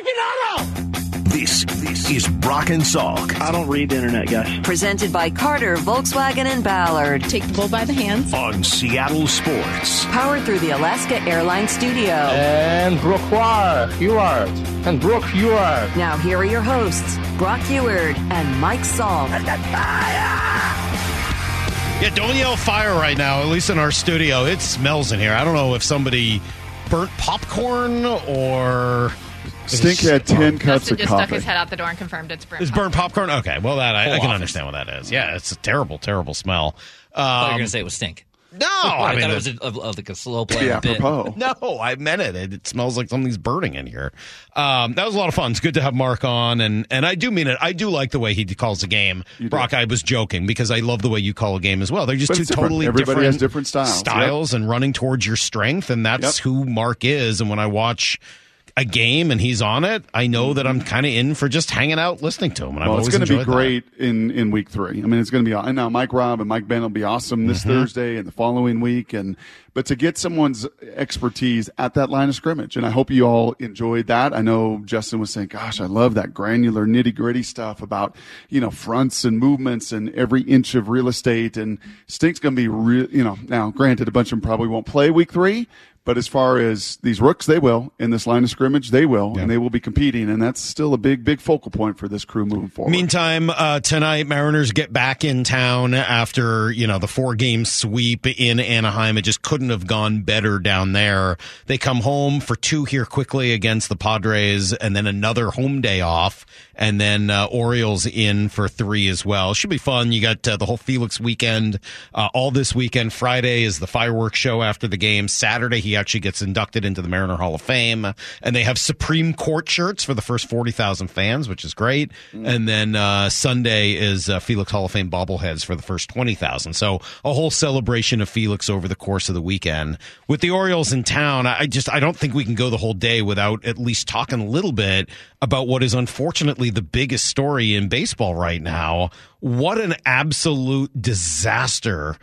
freaking auto! This, this is Brock and Salk I don't read the internet, guys. Presented by Carter, Volkswagen, and Ballard. Take the bull by the hands. on Seattle Sports. Powered through the Alaska Airlines Studio. And Brooke Huard. And Brooke Huard. Now, here are your hosts, Brock Huard and Mike Salk. Yeah, don't yell fire right now, at least in our studio. It smells in here. I don't know if somebody burnt popcorn or. Stink had 10 cups Justin of just stuck his head out the door and confirmed it's burnt. Is burnt popcorn? Okay, well, that I, I can understand what that is. Yeah, it's a terrible, terrible smell. I thought you were Um, going to say it was stink. no, I, I mean, thought it was a, of, of like a slow play. Yeah, bit. apropos. No, I meant it. it. It smells like something's burning in here. Um, that was a lot of fun. It's good to have Mark on, and and I do mean it. I do like the way he calls the game. do. Brock, I was joking because I love the way you call a game as well. They're just But two it's different. totally Everybody different has different styles. styles, and running towards your strength, and that's Yep. who Mark is. And when I watch a game and he's on it, I know that I'm kind of in for just hanging out listening to him. And Well, it's going to be enjoyed that. great in, in week three. I mean, it's going to be, and now Mike Robb and Mike Ben will be awesome this Mm-hmm. Thursday and the following week. And, but to get someone's expertise at that line of scrimmage. And I hope you all enjoyed that. I know Justin was saying, gosh, I love that granular nitty gritty stuff about, you know, fronts and movements and every inch of real estate. And Stink's going to be real, you know, now granted, a bunch of them probably won't play week three. But as far as these rooks, they will. In this line of scrimmage, they will. And they will be competing. And that's still a big, big focal point for this crew moving forward. Meantime, uh, tonight Mariners get back in town after you know the four game sweep in Anaheim. It just couldn't have gone better down there. They come home for two here quickly against the Padres, and then another home day off, and then uh, Orioles in for three as well. Should be fun. You got uh, the whole Felix weekend uh, all this weekend. Friday is the fireworks show after the game. Saturday he actually gets inducted into the Mariner Hall of Fame, and they have Supreme Court shirts for the first forty thousand fans, which is great. And then uh, Sunday is uh, Felix Hall of Fame bobbleheads for the first twenty thousand. So a whole celebration of Felix over the course of the weekend. With the Orioles in town, I just I don't think we can go the whole day without at least talking a little bit about what is unfortunately the biggest story in baseball right now. What an absolute disaster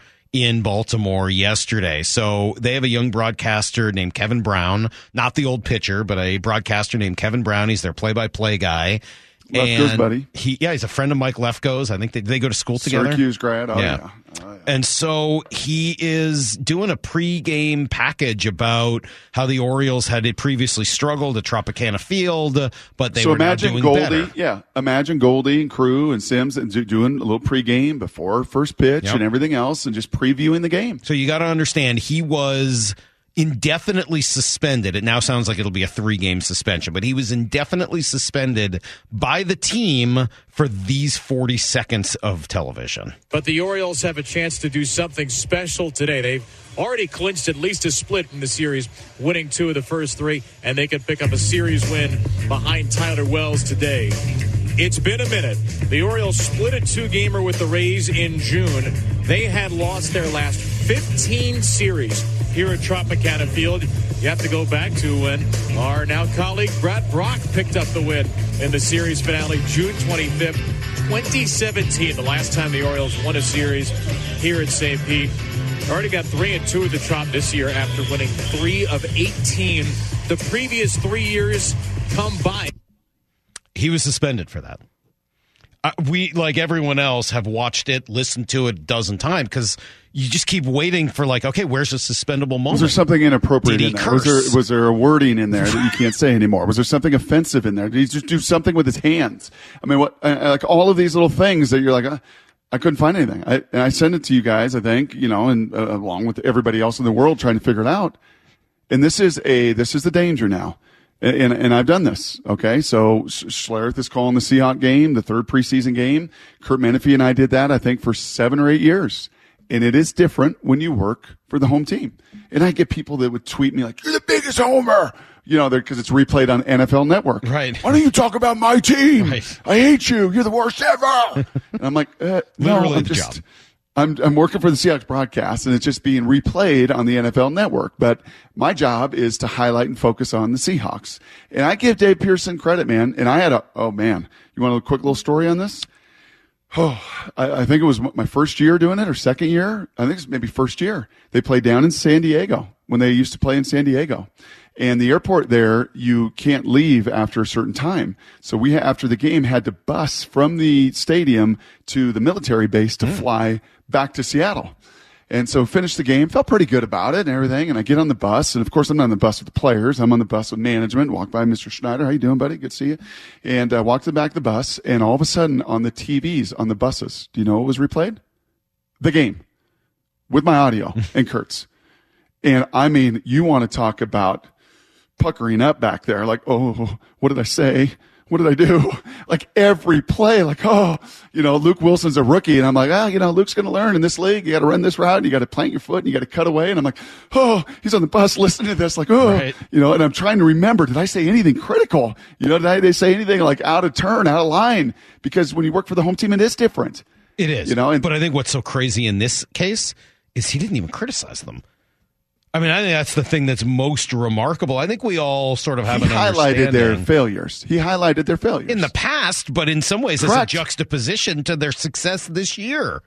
in Baltimore yesterday. So they have a young broadcaster named Kevin Brown, not the old pitcher, but a broadcaster named Kevin Brown. He's their play-by-play guy. Lefko's And buddy. He, yeah, he's a friend of Mike Lefko's. I think they, they go to school together. Syracuse grad. Oh, Yeah. yeah. Oh, yeah. And so he is doing a pregame package about how the Orioles had previously struggled at Tropicana Field, but they so were imagine doing Goldie, better. yeah. Imagine Goldie and crew and Sims and do- doing a little pregame before first pitch Yep. and everything else, and just previewing the game. So you got to understand, he was indefinitely suspended. It now sounds like it'll be a three game suspension, but he was indefinitely suspended by the team for these 40 seconds of television. But the Orioles have a chance to do something special today. They've already clinched at least a split in the series, winning two of the first three, and they could pick up a series win behind Tyler Wells today. It's been a minute. The Orioles split a two gamer with the Rays in June. They had lost their last 15 series here at Tropicana Field. You have to go back to when our now colleague Brad Brach picked up the win in the series finale June 25th, 2017, the last time the Orioles won a series here at St. Pete. Already got three and two of the Trop this year after winning three of 18 the previous three years combined. He was suspended for that. Uh, we, like everyone else, have watched it, listened to it a dozen times because you just keep waiting for, like, okay, where's the suspendable moment? Was there something inappropriate in there? Was there was there a wording in there that you can't say anymore? Was there something offensive in there? Did he just do something with his hands? I mean, what uh, like all of these little things that you're like, uh, I couldn't find anything. I, and I sent it to you guys, I think, you know, and uh, along with everybody else in the world trying to figure it out. And this is a this is the danger now. And, and, I've done this. Okay. So Sch- Schlereth is calling the Seahawk game, the third preseason game. Curt Menefee and I did that, I think, for seven or eight years. And it is different when you work for the home team. And I get people that would tweet me like, you're the biggest homer. You know, because it's replayed on NFL Network. Right. Why don't you talk about my team? Right. I hate you. You're the worst ever. and I'm like, uh, no, Literally I'm just, job. I'm, I'm working for the Seahawks broadcast and it's just being replayed on the NFL network. But my job is to highlight and focus on the Seahawks. And I give Dave Pearson credit, man. And I had a, oh man, you want a quick little story on this? Oh, I, I think it was my first year doing it or second year. I think it's maybe first year. They played down in San Diego when they used to play in San Diego. And the airport there, you can't leave after a certain time. So we, after the game, had to bus from the stadium to the military base to hmm. fly back to Seattle. And so finished the game, felt pretty good about it and everything. And I get on the bus. And of course, I'm not on the bus with the players. I'm on the bus with management. Walk by Mr. Schneider. How you doing, buddy? Good to see you. And I uh, walked to the back of the bus. And all of a sudden on the TVs on the buses, do you know what was replayed? The game with my audio and Curt's. And I mean, you want to talk about puckering up back there. Like, oh, what did I say? What did I do? Like every play, like, oh, you know, Luke Wilson's a rookie. And I'm like, ah, you know, Luke's going to learn in this league. You got to run this route. And you got to plant your foot and you got to cut away. And I'm like, oh, he's on the bus listening to this. Like, oh, Right. you know, and I'm trying to remember, did I say anything critical? You know, did I, did I say anything like out of turn, out of line? Because when you work for the home team, it is different. It is. You know, and- but I think what's so crazy in this case is he didn't even criticize them. I mean, I think that's the thing that's most remarkable. I think we all sort of have He an highlighted their failures. He highlighted their failures. in the past, but in some ways, as a juxtaposition to their success this year.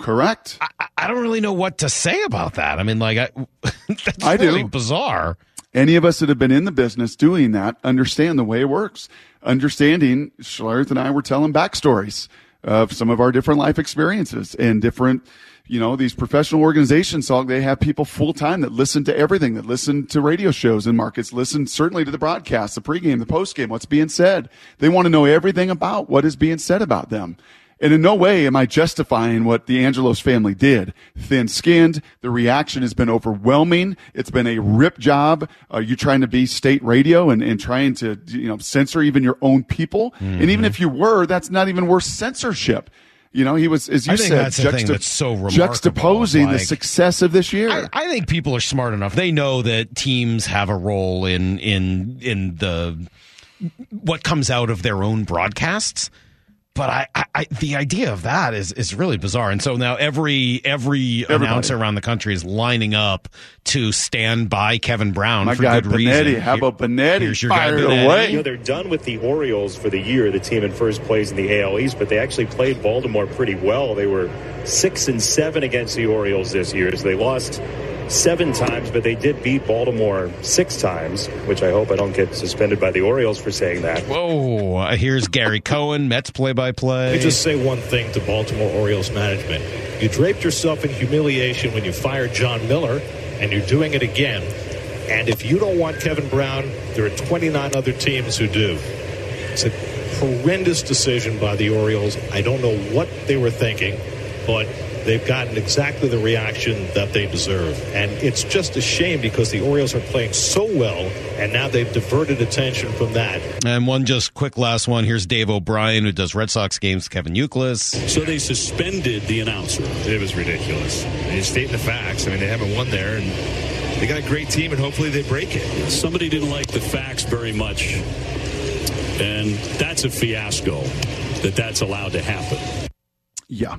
Correct. I, I don't really know what to say about that. I mean, like, I, that's I do. bizarre. Any of us that have been in the business doing that understand the way it works. Understanding, Schlereth and I were telling backstories of some of our different life experiences and different, you know, these professional organizations, so they have people full time that listen to everything, that listen to radio shows and markets, listen certainly to the broadcast, the pregame, the postgame, what's being said. They want to know everything about what is being said about them. And in no way am I justifying what the Angelos family did. Thin skinned. The reaction has been overwhelming. It's been a rip job. Uh, you trying to be state radio and, and trying to, you know, censor even your own people. And even if you were, that's not even worse censorship. You know, he was, as you I think said, that's the thing that's so remarkable, juxtaposing the success of this year. I, I think people are smart enough. They know that teams have a role in in in the what comes out of their own broadcasts. But I, I, I the idea of that is is really bizarre. And so now every every announcer around the country is lining up to stand by Kevin Brown My for guy good Benetti. reason. How about Benetti? Here's your guy Fired Benetti. away. You know, they're done with the Orioles for the year, the team in first place in the AL East, but they actually played Baltimore pretty well. They were six and seven against the Orioles this year. So they lost seven times, but they did beat Baltimore six times, which I hope I don't get suspended by the Orioles for saying that. Whoa! uh, Here's Gary Cohen, Mets play by Let play. me just say one thing to Baltimore Orioles management. You draped yourself in humiliation when you fired Jon Miller, and you're doing it again. And if you don't want Kevin Brown, there are 29 other teams who do. It's a horrendous decision by the Orioles. I don't know what they were thinking, but they've gotten exactly the reaction that they deserve. And it's just a shame because the Orioles are playing so well, and now they've diverted attention from that. And one just quick last one. Here's Dave O'Brien, who does Red Sox games. Kevin Youkilis. So they suspended the announcer. It was ridiculous. They're stating the facts. I mean, they haven't won there, and they got a great team, and hopefully they break it. Somebody didn't like the facts very much, and that's a fiasco that that's allowed to happen. Yeah.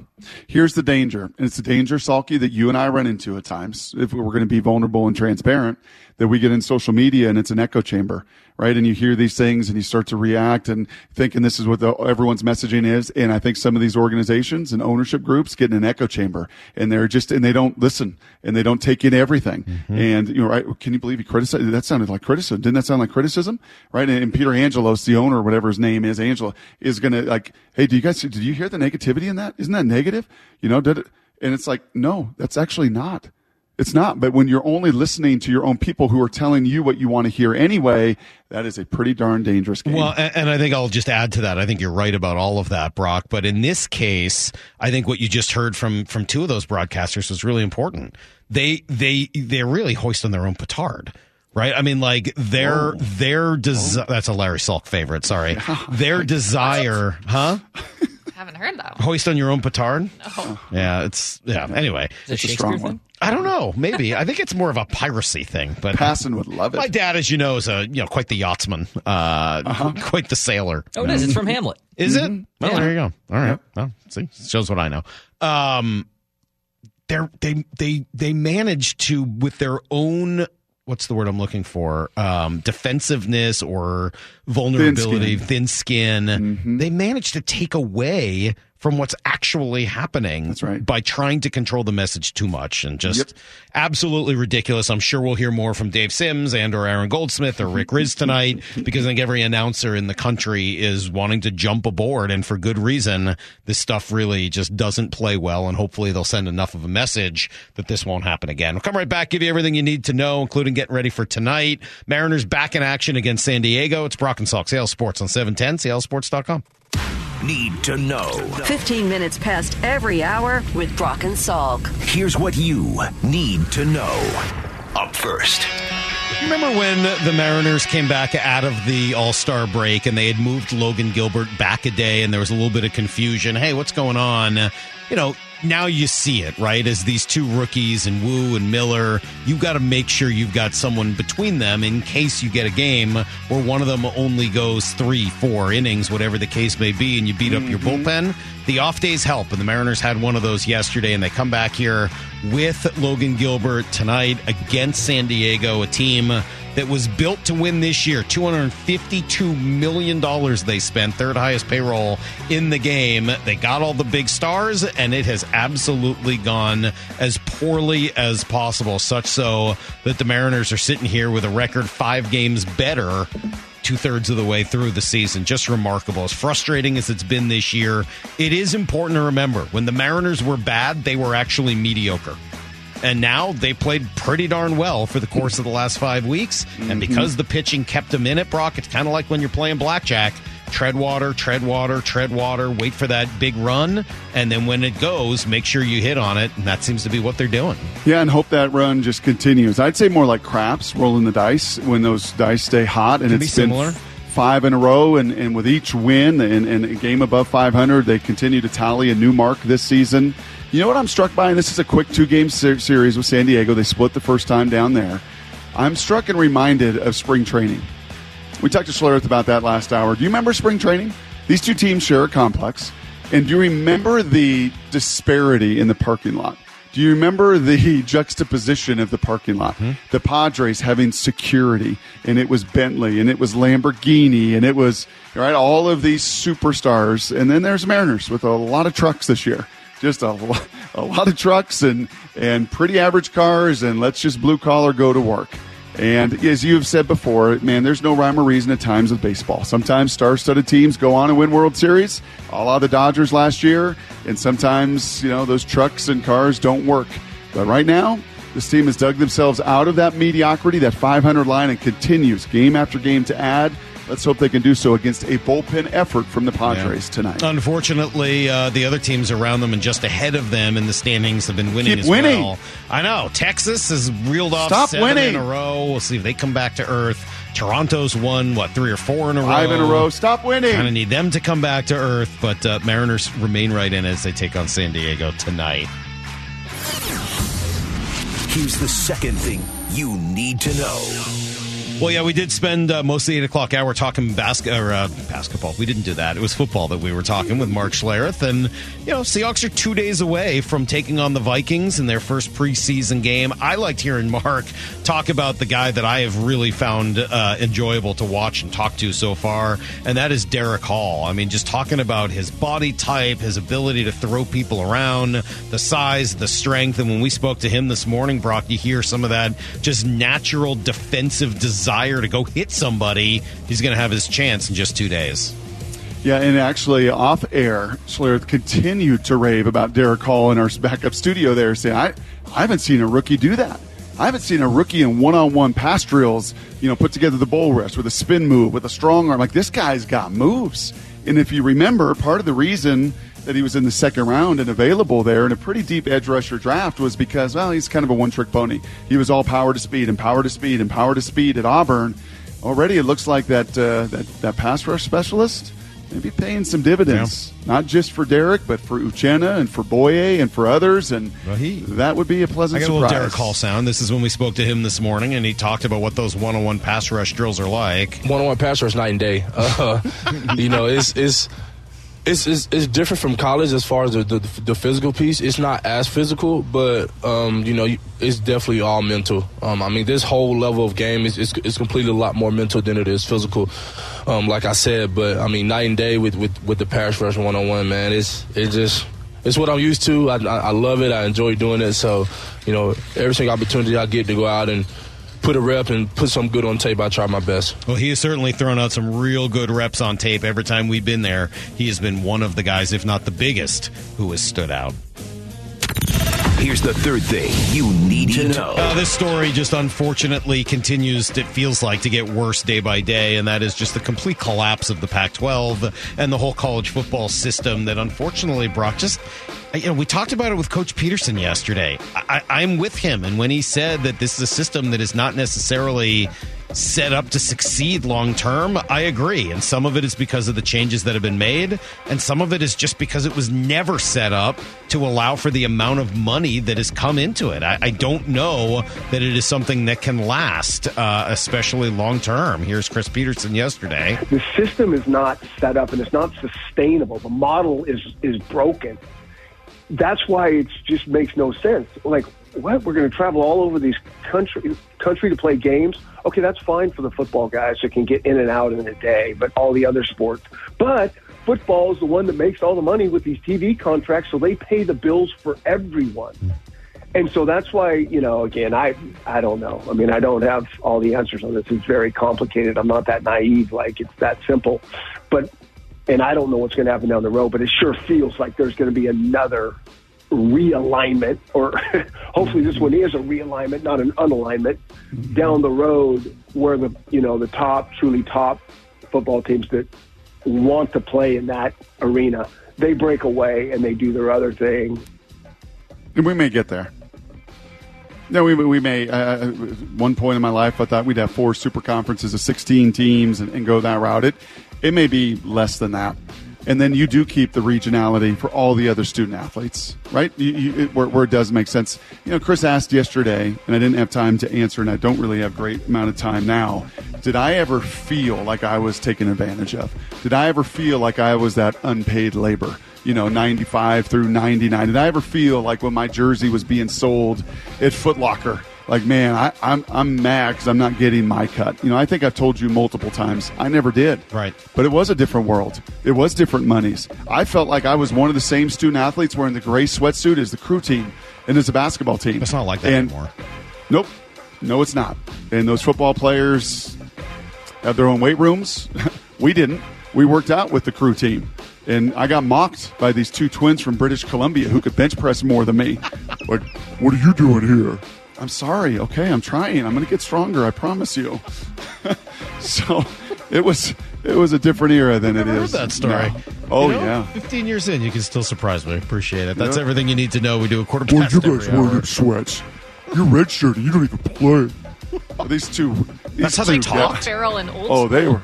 Here's the danger. And it's the danger, Salky, that you and I run into at times if we're going to be vulnerable and transparent, that we get in social media and it's an echo chamber, right? And you hear these things and you start to react and thinking this is what the, everyone's messaging is. And I think some of these organizations and ownership groups get in an echo chamber and they're just, and they don't listen and they don't take in everything. Mm-hmm. And, you know, right? Can you believe he criticized? That sounded like criticism. Didn't that sound like criticism? Right? And, and Peter Angelos, the owner, whatever his name is, Angelo, is going to like, Hey, do you guys, did you hear the negativity in that? Isn't that negative? You know, did it? And it's like, no, that's actually not. It's not. But when you're only listening to your own people who are telling you what you want to hear anyway, that is a pretty darn dangerous game. Well, and, and I think I'll just add to that. I think you're right about all of that, Brock. But in this case, I think what you just heard from from two of those broadcasters was really important. They they they're really hoisting their own petard. Right, I mean, like their oh. their desire. That's a Larry Salk favorite. Sorry, their desire, huh? Haven't heard that one. Hoist on your own petard. Yeah, it's yeah. Anyway, Is it a Shakespeare strong one. I don't know. Maybe I think it's more of a piracy thing. But Passon would love it. my dad, as you know, is a you know quite the yachtsman, uh, Uh-huh. quite the sailor. Oh, it is. It's from Hamlet. Is Mm-hmm. it? Well, Yeah. there you go. All right. Well, see, shows what I know. Um, they're, they they they managed to with their own what's the word I'm looking for um, defensiveness or vulnerability, thin skin. Mm-hmm. They managed to take away from what's actually happening. That's right. By trying to control the message too much and just Yep. absolutely ridiculous. I'm sure we'll hear more from Dave Sims and or Aaron Goldsmith or Rick Rizzs tonight because I think every announcer in the country is wanting to jump aboard and for good reason. This stuff really just doesn't play well and hopefully they'll send enough of a message that this won't happen again. We'll come right back, give you everything you need to know, including getting ready for tonight. Mariners back in action against San Diego. It's Brock and Salk, Seattle Sports on 710, seattlesports.com. Need to know. 15 minutes past every hour with Brock and Salk. Here's what you need to know. Up first. You remember when the Mariners came back out of the All Star break and they had moved Logan Gilbert back a day and there was a little bit of confusion? Hey, what's going on? You know, now you see it, right? As these two rookies and Woo and Miller, you've got to make sure you've got someone between them in case you get a game where one of them only goes three, four innings, whatever the case may be, and you beat up your mm-hmm. bullpen. The off days help, and the Mariners had one of those yesterday, and they come back here with Logan Gilbert tonight against San Diego, a team that was built to win this year. $252 million they spent, third highest payroll in the game. They got all the big stars, and it has absolutely gone as poorly as possible, such so that the Mariners are sitting here with a record five games better two thirds of the way through the season. Just remarkable. As frustrating as it's been this year, it is important to remember when the Mariners were bad, they were actually mediocre. And now they played pretty darn well for the course of the last five weeks. And mm-hmm. because the pitching kept them in it, Brock, it's kind of like when you're playing blackjack. Tread water, tread water, tread water, wait for that big run. And then when it goes, make sure you hit on it. And that seems to be what they're doing. Yeah, and hope that run just continues. I'd say more like craps, rolling the dice when those dice stay hot, and Can be it's been five in a row, and, and with each win and, and a game above 500, they continue to tally a new mark this season. You know what I'm struck by, and this is a quick two-game ser- series with San Diego. They split the first time down there. I'm struck and reminded of spring training. We talked to Schlereth about that last hour. Do you remember spring training? These two teams share a complex. And do you remember the disparity in the parking lot? Do you remember the juxtaposition of the parking lot? Hmm. The Padres having security, and it was Bentley, and it was Lamborghini, and it was right all of these superstars. And then there's Mariners with a lot of trucks this year, just a, a lot of trucks and and pretty average cars, and let's just blue collar go to work. And as you have said before, man, there's no rhyme or reason at times with baseball. Sometimes star-studded teams go on and win World Series, a la the Dodgers last year, and sometimes you know those trucks and cars don't work. But right now, this team has dug themselves out of that mediocrity, that 500 line, and continues game after game to add. Let's hope they can do so against a bullpen effort from the Padres tonight. Unfortunately, uh, the other teams around them and just ahead of them in the standings have been winning Keep as winning. well. I know. Texas has reeled off Stop seven winning. in a row. We'll see if they come back to earth. Toronto's won, what, three or four in a Five row? in a row. Stop winning. Kind of need them to come back to earth, but uh, Mariners remain right in as they take on San Diego tonight. Here's the second thing you need to know. Well, yeah, we did spend uh, most of the eight o'clock hour talking or, uh, basketball. We didn't do that. It was football that we were talking with Mark Schlereth. And, you know, Seahawks are two days away from taking on the Vikings in their first preseason game. I liked hearing Mark talk about the guy that I have really found uh, enjoyable to watch and talk to so far, and that is Derick Hall. I mean, just talking about his body type, his ability to throw people around, the size, the strength. And when we spoke to him this morning, Brock, you hear some of that just natural defensive desire to go hit somebody. He's going to have his chance in just two days. Yeah, and actually, off air, Schlereth continued to rave about Derick Hall in our backup studio there, saying, I, I haven't seen a rookie do that. I haven't seen a rookie in one on one pass drills, you know, put together the bull rush with a spin move, with a strong arm. Like, this guy's got moves. And if you remember, part of the reason that he was in the second round and available there in a pretty deep edge rusher draft was because, well, he's kind of a one trick pony. He was all power to speed and power to speed and power to speed at Auburn. Already, it looks like that, uh, that, that pass rush specialist maybe paying some dividends, not just for Derick, but for Uchenna and for Boye and for others. And Well, he- that would be a pleasant got a little surprise. Derick Hall sound. This is when we spoke to him this morning, and he talked about what those one on one pass rush drills are like. one on one pass rush night and day. Uh, you know, it's it's it's, it's it's different from college as far as the, the, the physical piece. It's not as physical, but um, you know, it's definitely all mental. Um, I mean, this whole level of game is it's, it's completely a lot more mental than it is physical. Um, like I said, but I mean, night and day with with, with the pass rush one on one, man. It's it's just it's what I'm used to. I, I, I love it. I enjoy doing it. So, you know, every single opportunity I get to go out and put a rep and put some good on tape, I try my best. Well, he has certainly thrown out some real good reps on tape every time we've been there. He has been one of the guys, if not the biggest, who has stood out. Here's the third thing you need to know. Uh, this story just unfortunately continues, it feels like, to get worse day by day, and that is just the complete collapse of the Pac 12 and the whole college football system that unfortunately, Brock, just. You know, we talked about it with Coach Peterson yesterday. I, I'm with him, and when he said that this is a system that is not necessarily set up to succeed long term, I agree. And some of it is because of the changes that have been made, and some of it is just because it was never set up to allow for the amount of money that has come into it. I, I don't know that it is something that can last, uh, especially long term. Here's Chris Petersen yesterday. The system is not set up and it's not sustainable. The model is is broken. That's why it just makes no sense. Like, what? We're going to travel all over these country country to play games okay, that's fine for the football guys that can get in and out in a day, but all the other sports. But football is the one that makes all the money with these TV contracts, so they pay the bills for everyone. And so that's why, you know, again, I I don't know. I mean, I don't have all the answers on this. It's very complicated. I'm not that naive. Like it's that simple. But and I don't know what's going to happen down the road. But it sure feels like there's going to be another realignment, or hopefully this one is a realignment, not an unalignment, down the road where the you know the top, truly top football teams that want to play in that arena, they break away and they do their other thing. And we may get there. No, we, we may. Uh, one point in my life, I thought we'd have four super conferences of 16 teams and, and go that route. It, it may be less than that and then you do keep the regionality for all the other student athletes, right? You, you, it, where, where, it does make sense. You know, Chris asked yesterday, and I didn't have time to answer, and I don't really have great amount of time now. Did I ever feel like I was taken advantage of? Did I ever feel like I was that unpaid labor? You know, 95 through 99. Did I ever feel like when my jersey was being sold at Foot Locker? Like, man, I, I'm I'm mad because I'm not getting my cut. You know, I think I've told you multiple times I never did. Right. But it was a different world. It was different monies. I felt like I was one of the same student athletes wearing the gray sweatsuit as the crew team and as the basketball team. It's not like that and, anymore. Nope. No, it's not. And those football players have their own weight rooms. we didn't. We worked out with the crew team. And I got mocked by these two twins from British Columbia who could bench press more than me. like, what are you doing here? I'm sorry. Okay, I'm trying. I'm going to get stronger. I promise you. so it was it was a different era than I've never is. Heard that story. now. Oh You know, yeah. 15 years in, you can still surprise me. Appreciate it. That's Yeah. everything you need to know. We do a quarter Boy, past you every guys wearing hour. them sweats. You're redshirted. You don't even play. These two. These That's how they two talk? guys- Feral and old Oh, they were.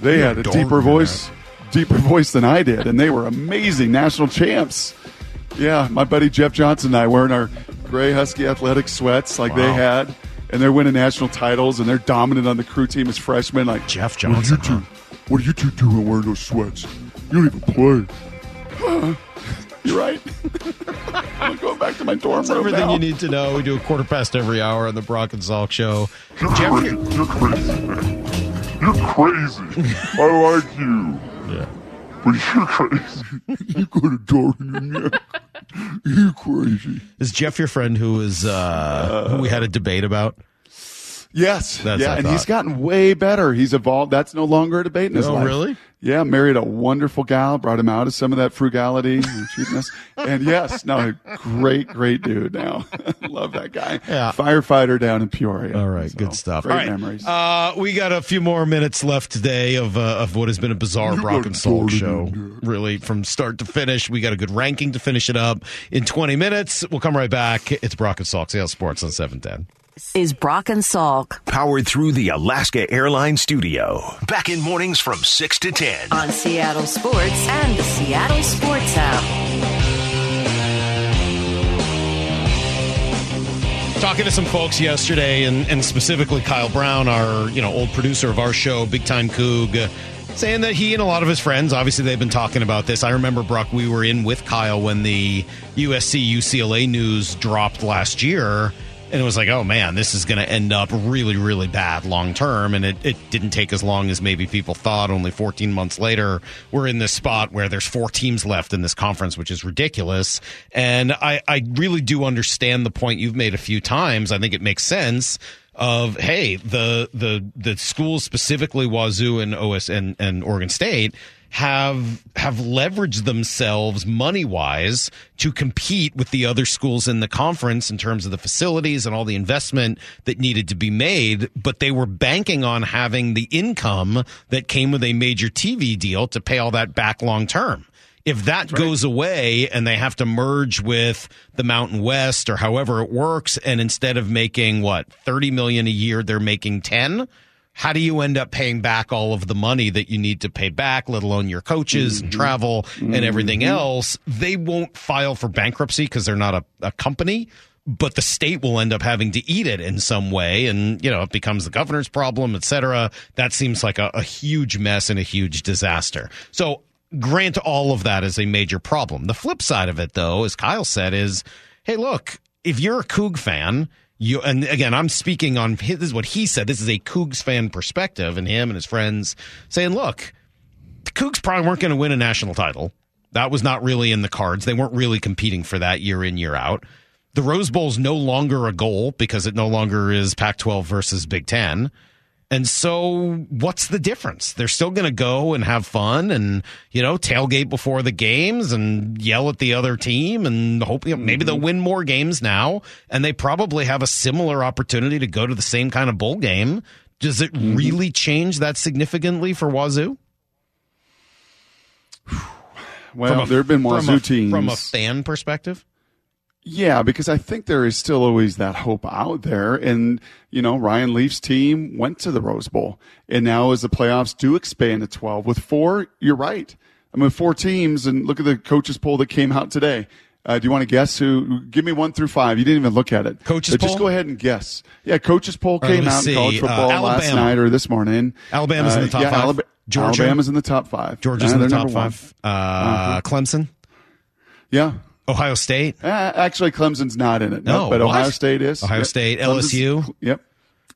They had a deeper good. voice, deeper voice than I did, and they were amazing national champs. Yeah, my buddy Jeff Johnson and I wearing our gray Husky athletic sweats like they had, and they're winning national titles, and they're dominant on the crew team as freshmen. Like Jeff Johnson. what are Johnson. you two? What are you two doing wearing those sweats? You don't even play. You're right. I'm going back to my dorm That's room everything now. you need to know. We do a quarter past every hour on the Brock and Salk Show. You're Jeff, crazy. You're crazy, man. You're crazy. I like you. Yeah. But you're crazy. you got a dart in your neck. You're crazy. is Jeff your friend who is uh, who we had a debate about? Yes. That's yeah, and he's gotten way better. He's evolved. That's no longer a debate in his Oh, life. really? Yeah, married a wonderful gal, brought him out of some of that frugality and cheapness. And yes, no, great, great dude now. Love that guy. Yeah. Firefighter down in Peoria. All right, So, good stuff. Great right, memories. Uh, we got a few more minutes left today of uh, of what has been a bizarre Brock and Jordan show. Really, from start to finish, we got a good ranking to finish it up in 20 minutes. We'll come right back. It's Brock and Salk, Seattle Sports on 710. Is Brock and Salk Powered through the Alaska Airlines Studio. Back in mornings from 6 to 10. on Seattle Sports and the Seattle Sports app. talking to some folks yesterday, and, and specifically Kyle Brown, our you know old producer of our show, Big Time Coug, saying that he and a lot of his friends, obviously, they've been talking about this. I remember, Brock, we were in with Kyle when the USC UCLA news dropped last year. And it was like, oh man, this is going to end up really, really bad long term. And it, it didn't take as long as maybe people thought. Only 14 months later, we're in this spot where there's four teams left in this conference, which is ridiculous. And I, I really do understand the point you've made a few times. I think it makes sense of hey the the the schools specifically Wazoo and OS and, and Oregon State have have leveraged themselves money wise to compete with the other schools in the conference in terms of the facilities and all the investment that needed to be made but they were banking on having the income that came with a major TV deal to pay all that back long term if that goes away and they have to merge with the Mountain West or however it works, and instead of making what thirty million a year, they're making ten. How do you end up paying back all of the money that you need to pay back, let alone your coaches and mm-hmm. travel and mm-hmm. everything else? They won't file for bankruptcy because they're not a, a company but the state will end up having to eat it in some way. And you know it becomes the governor's problem et cetera. That seems like a, a huge mess and a huge disaster. So grant all of that as a major problem. The flip side of it, though, as Kyle said, is hey, look, if you're a Coug fan, you and again, I'm speaking on his, this is what he said. This is a Cougs fan perspective, and him and his friends saying, look, the Cougs probably weren't going to win a national title. That was not really in the cards. They weren't really competing for that year in, year out. The Rose Bowl is no longer a goal because it no longer is Pac 12 versus Big Ten. And so, what's the difference? They're still going to go and have fun and, you know, tailgate before the games and yell at the other team and hope you know, maybe they'll mm-hmm. win more games now. And they probably have a similar opportunity to go to the same kind of bowl game. Does it mm-hmm. really change that significantly for Wazoo? Well, a- there have been from Wazoo a- teams. From a fan perspective? Yeah, because I think there is still always that hope out there. And, you know, Ryan Leaf's team went to the Rose Bowl. And now as the playoffs do expand to 12 with four, you're right. I mean, four teams and look at the coaches poll that came out today. Uh, do you want to guess who? Give me one through five. You didn't even look at it. Coaches But Just go ahead and guess. Yeah, coaches poll right, came out see. in college Uh, football last Alabama. night or this morning. Alabama's in the Uh, top yeah, five. Alaba- Georgia? Alabama's in the top five. Georgia's Uh, in the top five. Uh, Uh-huh. Clemson? Yeah. Ohio State? Uh, actually, Clemson's not in it. No, but what? Ohio State is. Ohio Yep. State, Clemson's- LSU? Yep.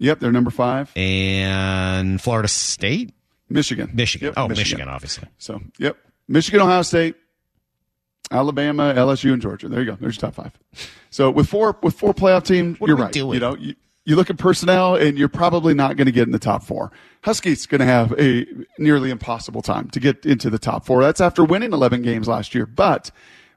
Yep, they're number five. And Florida State? Michigan. Michigan. Yep, oh, Michigan. Michigan, obviously. So, yep. Michigan, Ohio State, Alabama, LSU, and Georgia. There you go. There's your top five. So with four with four playoff teams, What you're right. doing? You know, you, you look at personnel, and you're probably not going to get in the top four. Huskies going to have a nearly impossible time to get into the top four. That's after winning 11 games last year, but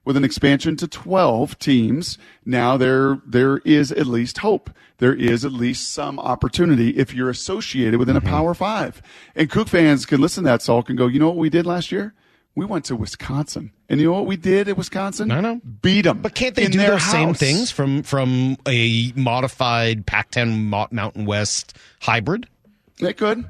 with an expansion to 12 teams, now there there is at least hope. There is at least some opportunity if you're associated within Mm-hmm. a Power Five. And Coug fans can listen to that Salk and go, you know what we did last year? We went to Wisconsin, and you know what we did at Wisconsin? I know. Beat them. But can't they do those same things from from a modified Pac-10 Mountain West hybrid? They could.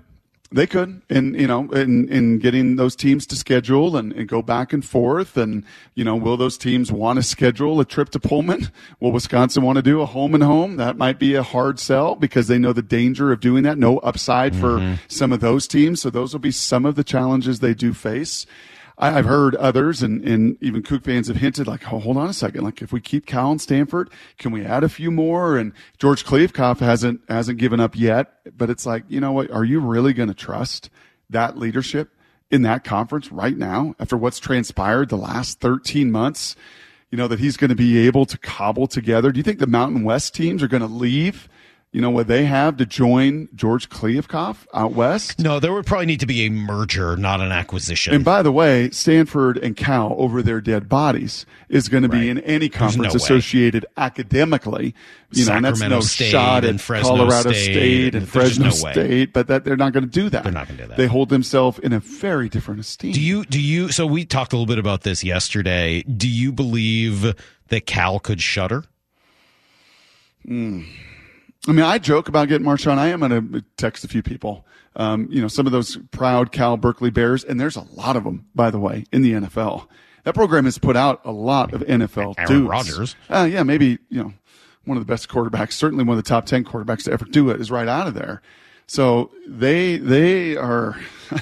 They could. And, you know, in, in getting those teams to schedule and, and go back and forth. And, you know, will those teams want to schedule a trip to Pullman? Will Wisconsin want to do a home and home? That might be a hard sell because they know the danger of doing that. No upside for mm-hmm. some of those teams. So those will be some of the challenges they do face. I, I've heard others and, and even Coug fans have hinted like, oh, hold on a second. Like if we keep Cal and Stanford, can we add a few more? And George Kliavkoff hasn't, hasn't given up yet, but it's like, you know what? Are you really going to trust that leadership in that conference right now after what's transpired the last 13 months? You know, that he's going to be able to cobble together. Do you think the Mountain West teams are going to leave? You know what they have to join George Kliavkoff out west? No, there would probably need to be a merger, not an acquisition. And by the way, Stanford and Cal over their dead bodies is going to be in any conference no way. associated academically. You know, and that's no State shot at Fresno Colorado State, State, and and Fresno no way. State, but that they're not going to do that. They're not gonna do that. They hold themselves in a very different esteem. Do you do you so we talked a little bit about this yesterday. Do you believe that Cal could shudder? Mm. I mean, I joke about getting Marshawn. I am going to text a few people. Um, you know, some of those proud Cal Berkeley Bears, and there's a lot of them, by the way, in the NFL. That program has put out a lot of NFL Aaron dudes. Rodgers. Uh, yeah, maybe you know one of the best quarterbacks, certainly one of the top ten quarterbacks to ever do it, is right out of there. So they they are.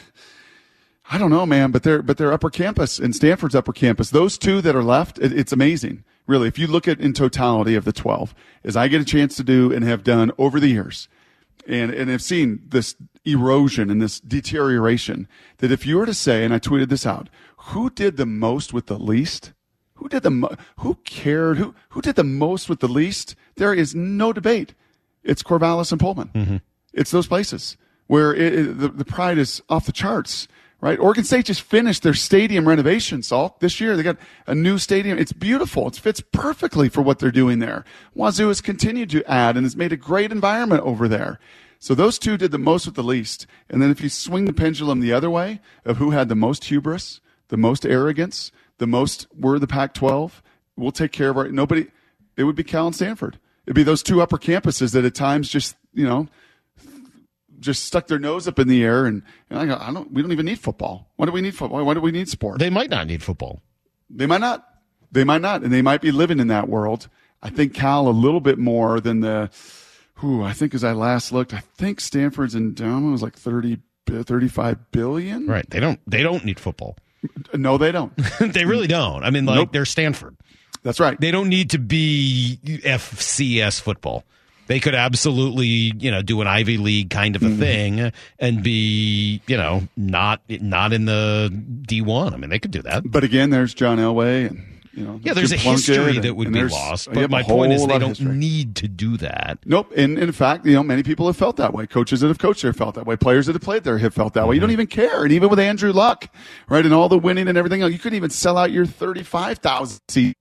I don't know, man, but they're but they're upper campus and Stanford's upper campus. Those two that are left, it, it's amazing, really. If you look at in totality of the twelve, as I get a chance to do and have done over the years, and and have seen this erosion and this deterioration. That if you were to say, and I tweeted this out, who did the most with the least? Who did the mo- who cared? Who who did the most with the least? There is no debate. It's Corvallis and Pullman. Mm-hmm. It's those places where it, it- the, the pride is off the charts, right? Oregon State just finished their stadium renovation, Salk, this year. They got a new stadium. It's beautiful. It fits perfectly for what they're doing there. Wazoo has continued to add and has made a great environment over there. So those two did the most with the least. And then if you swing the pendulum the other way of who had the most hubris, the most arrogance, the most, we're the Pac 12, we'll take care of our, nobody, it would be Cal and Stanford. It'd be those two upper campuses that at times just, you know, just stuck their nose up in the air and, and I go, I don't, we don't even need football. Why do we need football? Why do we need sport? They might not need football. They might not. They might not. And they might be living in that world. I think Cal a little bit more than the, who I think as I last looked, I think Stanford's endowment was like 30, 35 billion. Right. They don't. They don't need football. No, they don't. they really don't. I mean, like Nope. they're Stanford. That's right. They don't need to be FCS football. They could absolutely, you know, do an Ivy League kind of a Mm-hmm. thing and be, you know, not not in the D one. I mean, they could do that. But again, there's John Elway and, you know, Yeah, there's a history and- that would be lost. But my point is, they don't need to do that. Nope. And in fact, you know, many people have felt that way. Coaches that have coached there felt that way. Players that have played there have felt that way. You Mm-hmm. don't even care. And even with Andrew Luck, right, and all the winning and everything else, you couldn't even sell out your 35,000 seat.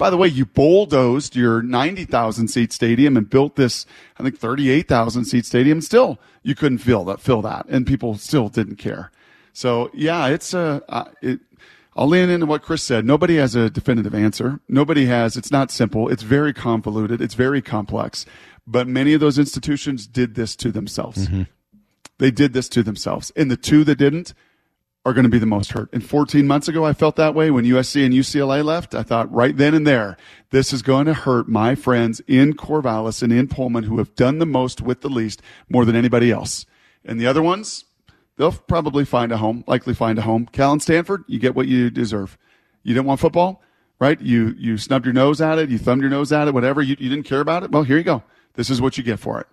By the way, you bulldozed your 90,000 seat stadium and built this, I think, 38,000 seat stadium. Still, you couldn't fill that, fill that. And people still didn't care. So yeah, it's a, uh, it, I'll lean into what Chris said. Nobody has a definitive answer. Nobody has, it's not simple. It's very convoluted. It's very complex. But many of those institutions did this to themselves. They did this to themselves. And the two that didn't are going to be the most hurt. And 14 months ago, I felt that way when USC and UCLA left. I thought right then and there, this is going to hurt my friends in Corvallis and in Pullman who have done the most with the least more than anybody else. And the other ones, they'll probably find a home, likely find a home. Cal and Stanford, you get what you deserve. You didn't want football, right? You, you snubbed your nose at it. You thumbed your nose at it, whatever. You, you didn't care about it. Well, here you go. This is what you get for it.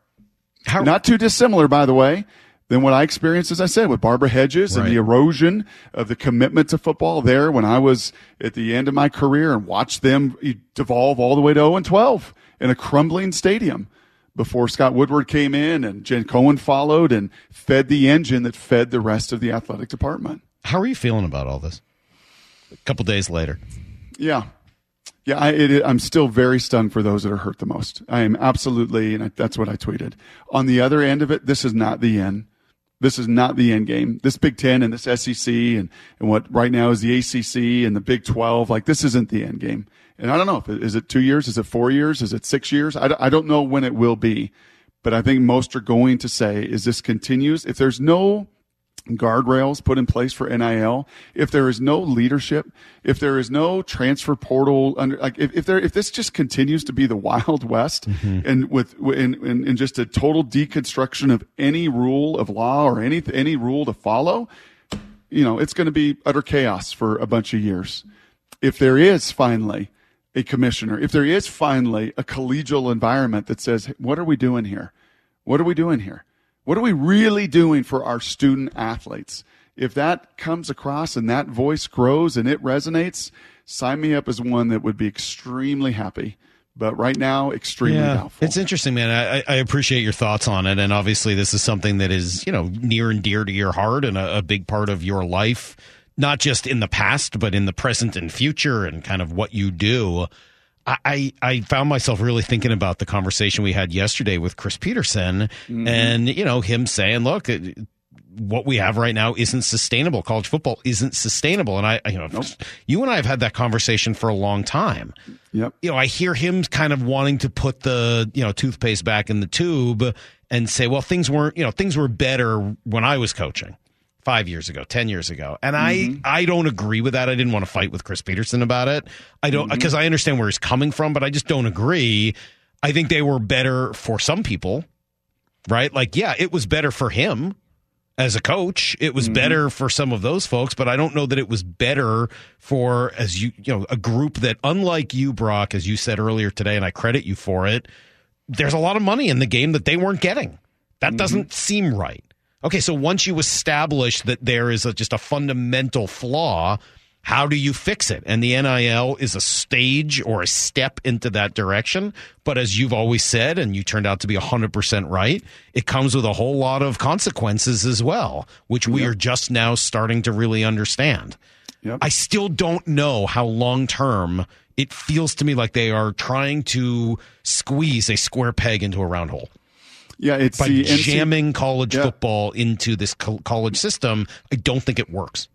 Not too dissimilar, by the way, than what I experienced, as I said, with Barbara Hedges and the erosion of the commitment to football there when I was at the end of my career and watched them devolve all the way to 0 and 12 in a crumbling stadium before Scott Woodward came in and Jen Cohen followed and fed the engine that fed the rest of the athletic department. How are you feeling about all this? A couple days later. Yeah. Yeah, I, it, I'm still very stunned for those that are hurt the most. I am absolutely, and I, that's what I tweeted. On the other end of it, this is not the end. This is not the end game. This Big Ten and this SEC and, and what right now is the ACC and the Big 12, like this isn't the end game. And I don't know if it, is it two years? Is it four years? Is it six years? I, I don't know when it will be, but I think most are going to say, is this continues? If there's no guardrails put in place for NIL, if there is no leadership, if there is no transfer portal under, like if, if there, if this just continues to be the wild west mm-hmm. and with, in, in, in just a total deconstruction of any rule of law or any, any rule to follow, you know, it's going to be utter chaos for a bunch of years. If there is finally a commissioner, if there is finally a collegial environment that says, what are we doing here? What are we doing here? What are we really doing for our student athletes? If that comes across and that voice grows and it resonates, sign me up as one that would be extremely happy. But right now, extremely doubtful. It's interesting, man. I, I appreciate your thoughts on it, and obviously, this is something that is you know near and dear to your heart and a, a big part of your life, not just in the past, but in the present and future, and kind of what you do. I, I found myself really thinking about the conversation we had yesterday with Chris Petersen, Mm-hmm. and you know him saying, "Look." It, what we have right now isn't sustainable. College football isn't sustainable, and I, I- you know, you and I have had that conversation for a long time Yep. you know, I hear him kind of wanting to put the, you know, toothpaste back in the tube and say, well, things weren't, you know, things were better when I was coaching five years ago, 10 years ago. And I, mm-hmm. I don't agree with that. I didn't want to fight with Chris Petersen about it. I don't, mm-hmm. because I understand where he's coming from, but I just don't agree. I think they were better for some people, right? Like, yeah, it was better for him. as a coach. It was mm-hmm. better for some of those folks, but I don't know that it was better for as you you know a group that unlike you, Brock, as you said earlier today, and I credit you for it. There's a lot of money in the game that they weren't getting. That doesn't seem right. Okay, so once you establish that there is a, just a fundamental flaw, how do you fix it? And the NIL is a stage or a step into that direction. But as you've always said, and you turned out to be 100% right, it comes with a whole lot of consequences as well, which we are just now starting to really understand. I still don't know how long term it feels to me like they are trying to squeeze a square peg into a round hole Yeah, it's by the NC jamming college football into this co- college system. I don't think it works.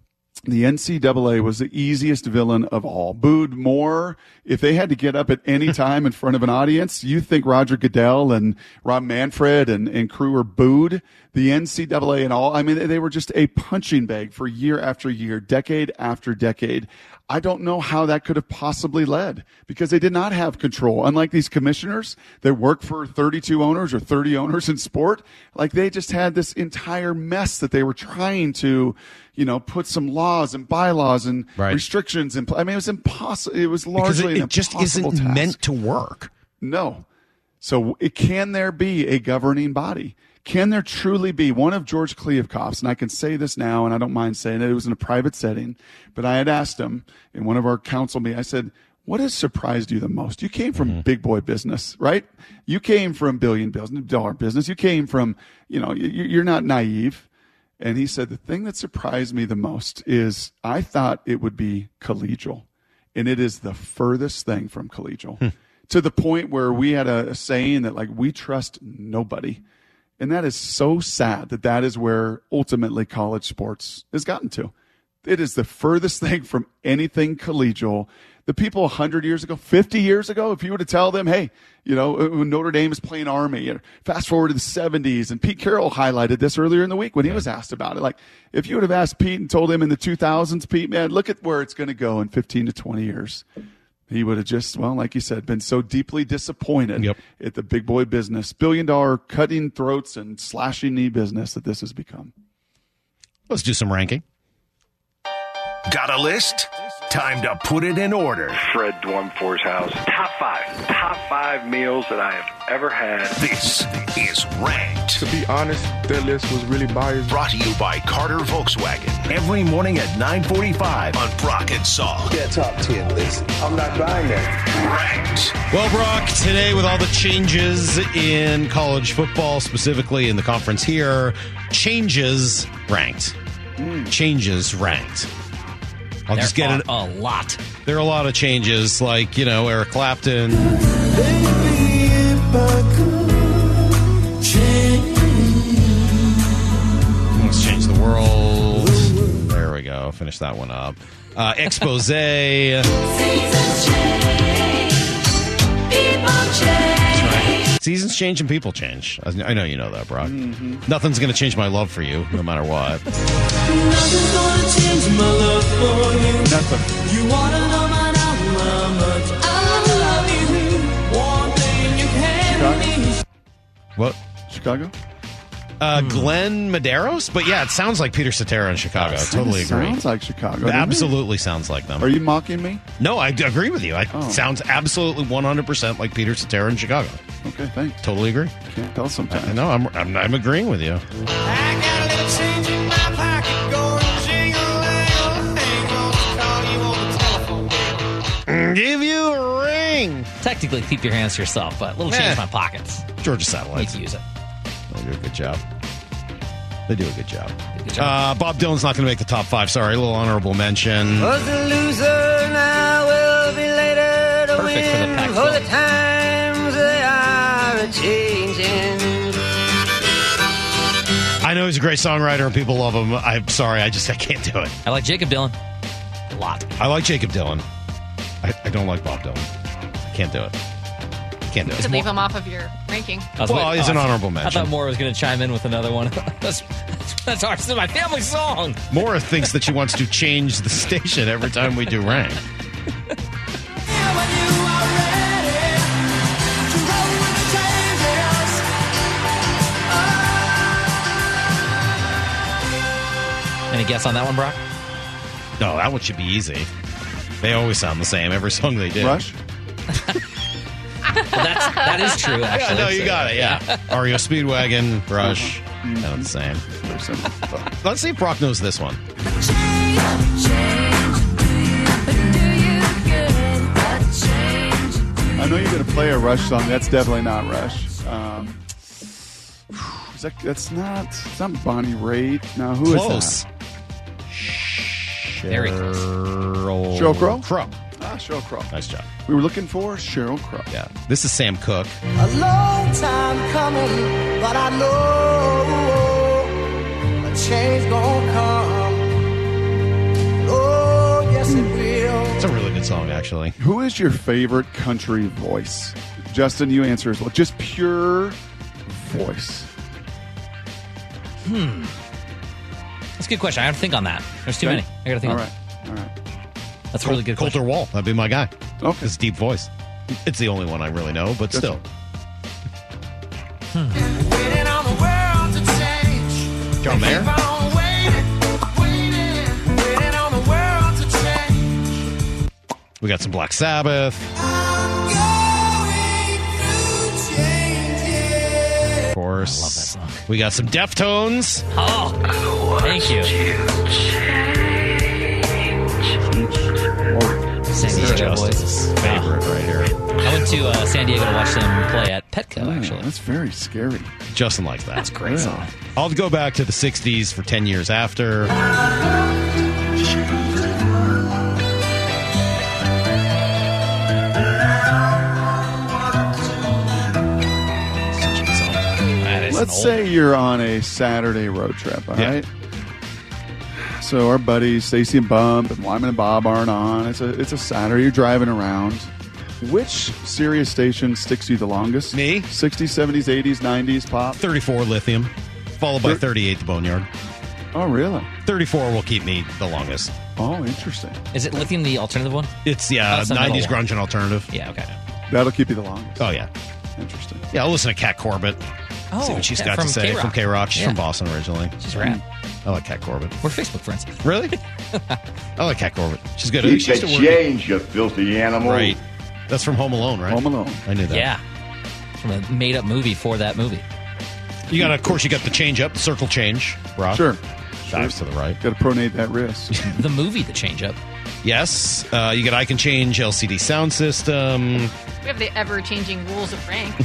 the NCAA was the easiest villain of all. Booed more. If they had to get up at any time in front of an audience, you think Roger Goodell and Rob Manfred and, and crew were booed. The NCAA and all, I mean, they were just a punching bag for year after year, decade after decade. I don't know how that could have possibly led because they did not have control. Unlike these commissioners that work for 32 owners or 30 owners in sport, like they just had this entire mess that they were trying to, you know, put some laws and bylaws and Right. restrictions in. pl- I mean, it was impossible. It was Because largely it, an it just isn't task. meant to work. No. So it, can there be a governing body? Can there truly be one of George Kliavkoff's? And I can say this now, and I don't mind saying it. It was in a private setting, but I had asked him in one of our council meetings. I said, "What has surprised you the most? You came from mm-hmm. big boy business, right? You came from billion dollar business. You came from, you know, you, you're not naive." And he said, "The thing that surprised me the most is I thought it would be collegial, and it is the furthest thing from collegial." Hmm. to the point where we had a, a saying that like we trust nobody and that is so sad that that is where ultimately college sports has gotten to. It is the furthest thing from anything collegial. The people 100 years ago 50 years ago if you were to tell them hey you know uh, when notre dame is playing army fast forward to the 70s and pete carroll highlighted this earlier in the week when he was asked about it like if you would have asked pete and told him in the 2000s pete man look at where it's going to go in 15 to 20 years he would have just, well, like you said, been so deeply disappointed at the big boy business, billion dollar cutting throats and slashing knee business that this has become. Let's do some ranking. Got a list? Time to put it in order. Fred Dwumfor's house. Top five. Top five meals that I have ever had. This is Ranked. To be honest, that list was really biased. Brought to you by Carter Volkswagen. Every morning at 945 on Brock and Salk. Yeah, top 10 list. I'm not buying that. Ranked. Well, Brock, today with all the changes in college football, specifically in the conference here, changes ranked. Hmm. Changes ranked. I'll There just get it. a lot. There are a lot of changes, like, you know, Eric Clapton. Let's change the world. There we go. Finish that one up. Uh, Exposé. Seasons change and people change. I I know you know that, Brock. Mm-hmm. Nothing's going to change my love for you, no matter what. Nothing's gonna change my love for you. Nothing. You wanna know my now how much I love you. One thing you can be. What? Chicago? Uh, Glenn Medeiros? But yeah, it sounds like Peter Cetera in Chicago. I totally agree. Sounds like Chicago. It it? absolutely sounds like them. Are you mocking me? No, I agree with you. It Oh. sounds absolutely 100% like Peter Cetera in Chicago. Okay, thanks. Totally agree. Can't tell sometimes. I know. I'm, I'm, I'm agreeing with you. I got a little change in my pocket. Going jingle-lang. Ain't gonna call you on the telephone. Give you a ring. Technically, keep your hands to yourself, but little Eh. change in my pockets. Georgia Need Satellites. to use it. They do a good job. They do a good job. Good job. Uh, Bob Dylan's not going to make the top five. Sorry, a little honorable mention. Was a loser, now will be later to Perfect for the win. Pac-12. For the times they are a changing. I know he's a great songwriter and people love him. I'm sorry, I just I can't do it. I like Jakob Dylan a lot. I like Jakob Dylan. I, I don't like Bob Dylan. I can't do it. I Can't do it. To it. leave him off of your ranking. I was Well, wait- he's an I- honorable I thought Moore was going to chime in with another one. that's, that's our, my family song. Mora thinks that she wants to change the station every time we do rank. Any guess on that one, Brock? No, that one should be easy. They always sound the same. Every song they do. Rush. Well, that's that is true. Yeah, Actually, no, you So, got it. Yeah. REO Speedwagon, Rush. Sound the same. Very. Let's see if Brock knows this one. I know you're going to play a Rush song. That's definitely not Rush. Um, is that, that's not. It's not Bonnie Raitt. No, who is Close. that? Very close. Cheryl Sheryl Crow? Crow. Ah, Sheryl Crow. Nice job. We were looking for Cheryl Crow. Yeah. This is Sam Cooke. A long time coming, but I know a change gonna come. Oh, yes it will. It's a really good song, actually. Who is your favorite country voice? Justin, you answer as well. Just pure voice. Hmm. That's a good question. I have to think on that. There's too Okay. many. I got to think All on right. that. All right. That's a really good Colter question. Wall. That'd be my guy. Okay. His deep voice. It's the only one I really know, but still. Waiting on the world to change. John Mayer? We got some Black Sabbath. Of course. I love that song. We got some Deftones. Oh, thank you. San Diego Justin's boys. favorite right here. I went to uh, San Diego to watch them play at Petco. Oh, Actually, that's very scary. Justin likes that. That's a great Yeah. I'll go back to the 60s for 10 years after. Let's say you're on a Saturday road trip, all right? Yeah. So our buddies Stacy and Bump and Wyman and Bob aren't on. It's a it's a Saturday. You're driving around. Which Sirius station sticks you the longest? Me? 60s, 70s, 80s, 90s pop. 34 Lithium, followed by Thir- 38 The Boneyard. Oh, really? 34 will keep me the longest. Oh, interesting. Is it lithium the alternative one? It's, yeah, That's the middle 90s one. grunge and alternative. Yeah. Okay. That'll keep you the longest. Oh, yeah. Interesting. Yeah, I'll listen to Kat Corbett. Oh, see what oh, she's yeah, got from to say K-Rock. from K Rock. She's Yeah. from Boston originally. She's rad. I like Kat Corbett. We're Facebook friends. Really? I like Kat Corbett. She's good. I think Keep she used the change, you filthy animal. Right. That's from Home Alone, right? Home Alone. I knew that. Yeah. From a made up movie for that movie. You got, of course, you got the change up, the circle change. Rock. Sure. Dives to the right. Got to pronate that wrist. The movie, The Change Up. Yes. Uh, you got I Can Change LCD Soundsystem. We have the ever changing rules of rank.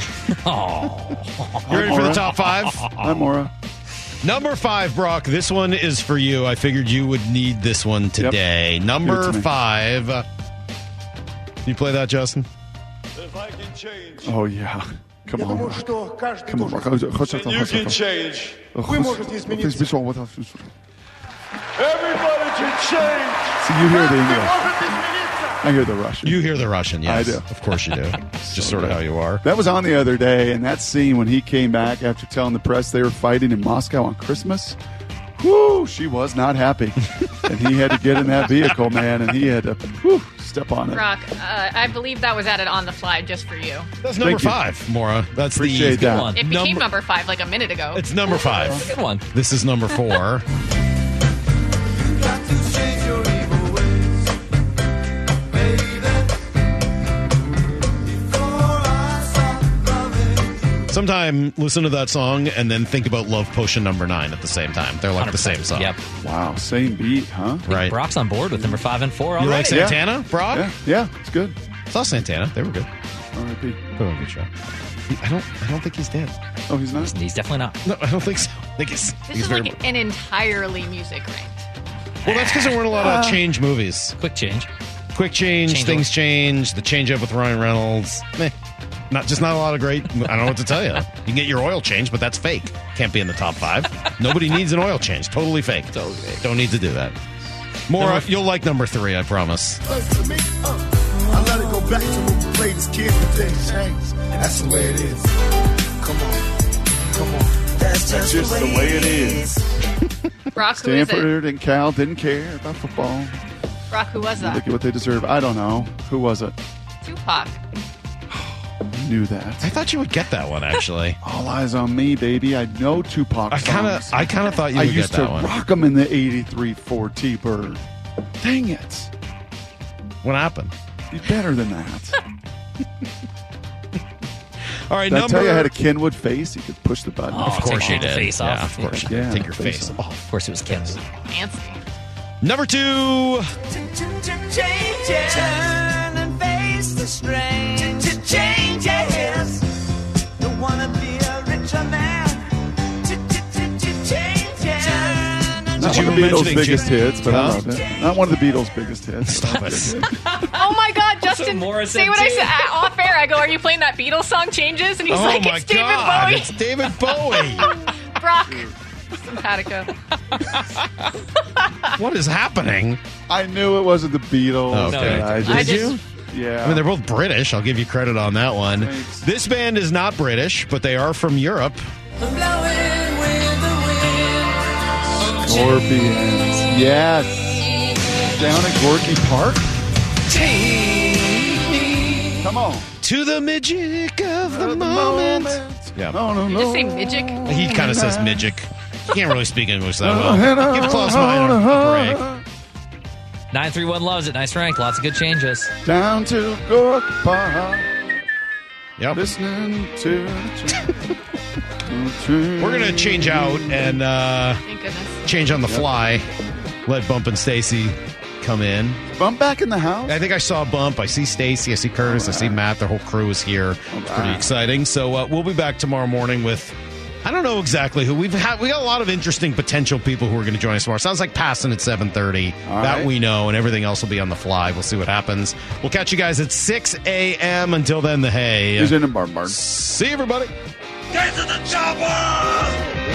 Oh. You ready for the top five? Hi, Maura. Number five, Brock. This one is for you. I figured you would need this one today. Give it Number to me. five. You play that, Justin? Oh, yeah. Come on. Потому что каждый Come on. должен Chodź, chodź, chodź, You chodź, can chodź. change. Oh, Вы chodź. можете Please измениться. be strong with us. Everybody can change. See, you hear the Каждый English. I hear the Russian. You hear the Russian, yes. I do. Of course you do. Just sort of how you are. That was on the other day, and that scene when he came back after telling the press they were fighting in Moscow on Christmas. Whoo, she was not happy. and he had to get in that vehicle, man, and he had to whew, step on it. Rock, uh, I believe that was added on the fly just for you. That's number Thank five, you. Mora. That's Appreciate the that. one. It became number, number five like a minute ago. It's number five. Good one. This is number four. Sometime listen to that song and then think about Love Potion number nine at the same time. They're like the same song. Yep. Wow, same beat, huh? Right. Brock's on board with number five and four You already. like Yeah. Santana, Brock? Yeah, yeah, it's good. Saw Santana. They were good. R.I.P. Put on a good show. I don't. I don't think he's dead. Oh, he's not? He's definitely not. No, I don't think so. I think he's. this he's is very. like an entirely music ranked. well, that's because there weren't a lot of uh, change movies. Quick change. Quick change, Change things up. change. The change up with Ryan Reynolds. Meh. Not just not a lot of great. I don't know what to tell you. You can get your oil change, but that's fake. Can't be in the top five. Nobody needs an oil change. Totally fake. Totally fake. Don't need to do that. More. Number- you'll like number three. I promise. Close to me, I let it go back to when we played as kids, but things changed. That's the way it is. Come on, come on. That's That's just the way it is. Brock, who is it? Stanford and Cal didn't care about football. Rock, who was that? Look at what they deserve. I don't know. Who was it? Tupac. Knew that. I thought you would get that one actually. All eyes on me, baby. I know Tupac. I kinda- I kinda thought you I would used get that to one. rock them in the '83 Ford T-Bird. Dang it! What happened? Be better than that. All right, Did I number. tell you I had a Kenwood face? You could push the button. Oh, of course you the did. face yeah, off. of course you did. Yeah, Take your face face off. off. Of course, it was Ken's. Fancy. Number two. Changes. Turn and face the strain. Not Did one of the Beatles' biggest hits, but I Huh? loved it. Not one of the Beatles' biggest hits. Stop it. Oh my God, Justin! Morrison, say what I too. said uh, off air. I go, "Are you playing that Beatles song? Changes?" And he's oh like, my "It's David Bowie." It's David Bowie. Brock, simpatico. what is happening? I knew it wasn't the Beatles. Okay. but I I just, just- yeah. I mean, they're both British. I'll give you credit on that one. Thanks. This band is not British, but they are from Europe. Blowing with the wind. Scorpions. Yes. Down at Gorky Park. Come on. To the magic of the moment. Yeah. No, no, Did no. you just say midget? He kind of says midget. He can't really speak English that well. Give Klaus Meyer a break. 931 loves it. Nice rank. Lots of good changes. Down to Gorky Park. Yep. Listening to We're going to change out and uh, Thank goodness. change on the fly. Let Bump and Stacy come in. Bump back in the house. I think I saw Bump. I see Stacy. I see Curtis. I see Matt. The whole crew is here. It's pretty exciting. So uh, we'll be back tomorrow morning with. I don't know exactly who we've had. We got a lot of interesting potential people who are going to join us tomorrow. Sounds like passing at seven thirty. That right. we know, and everything else will be on the fly. We'll see what happens. We'll catch you guys at six a.m. Until then, the hay. He's in a barn barn. See everybody. Get to the chopper!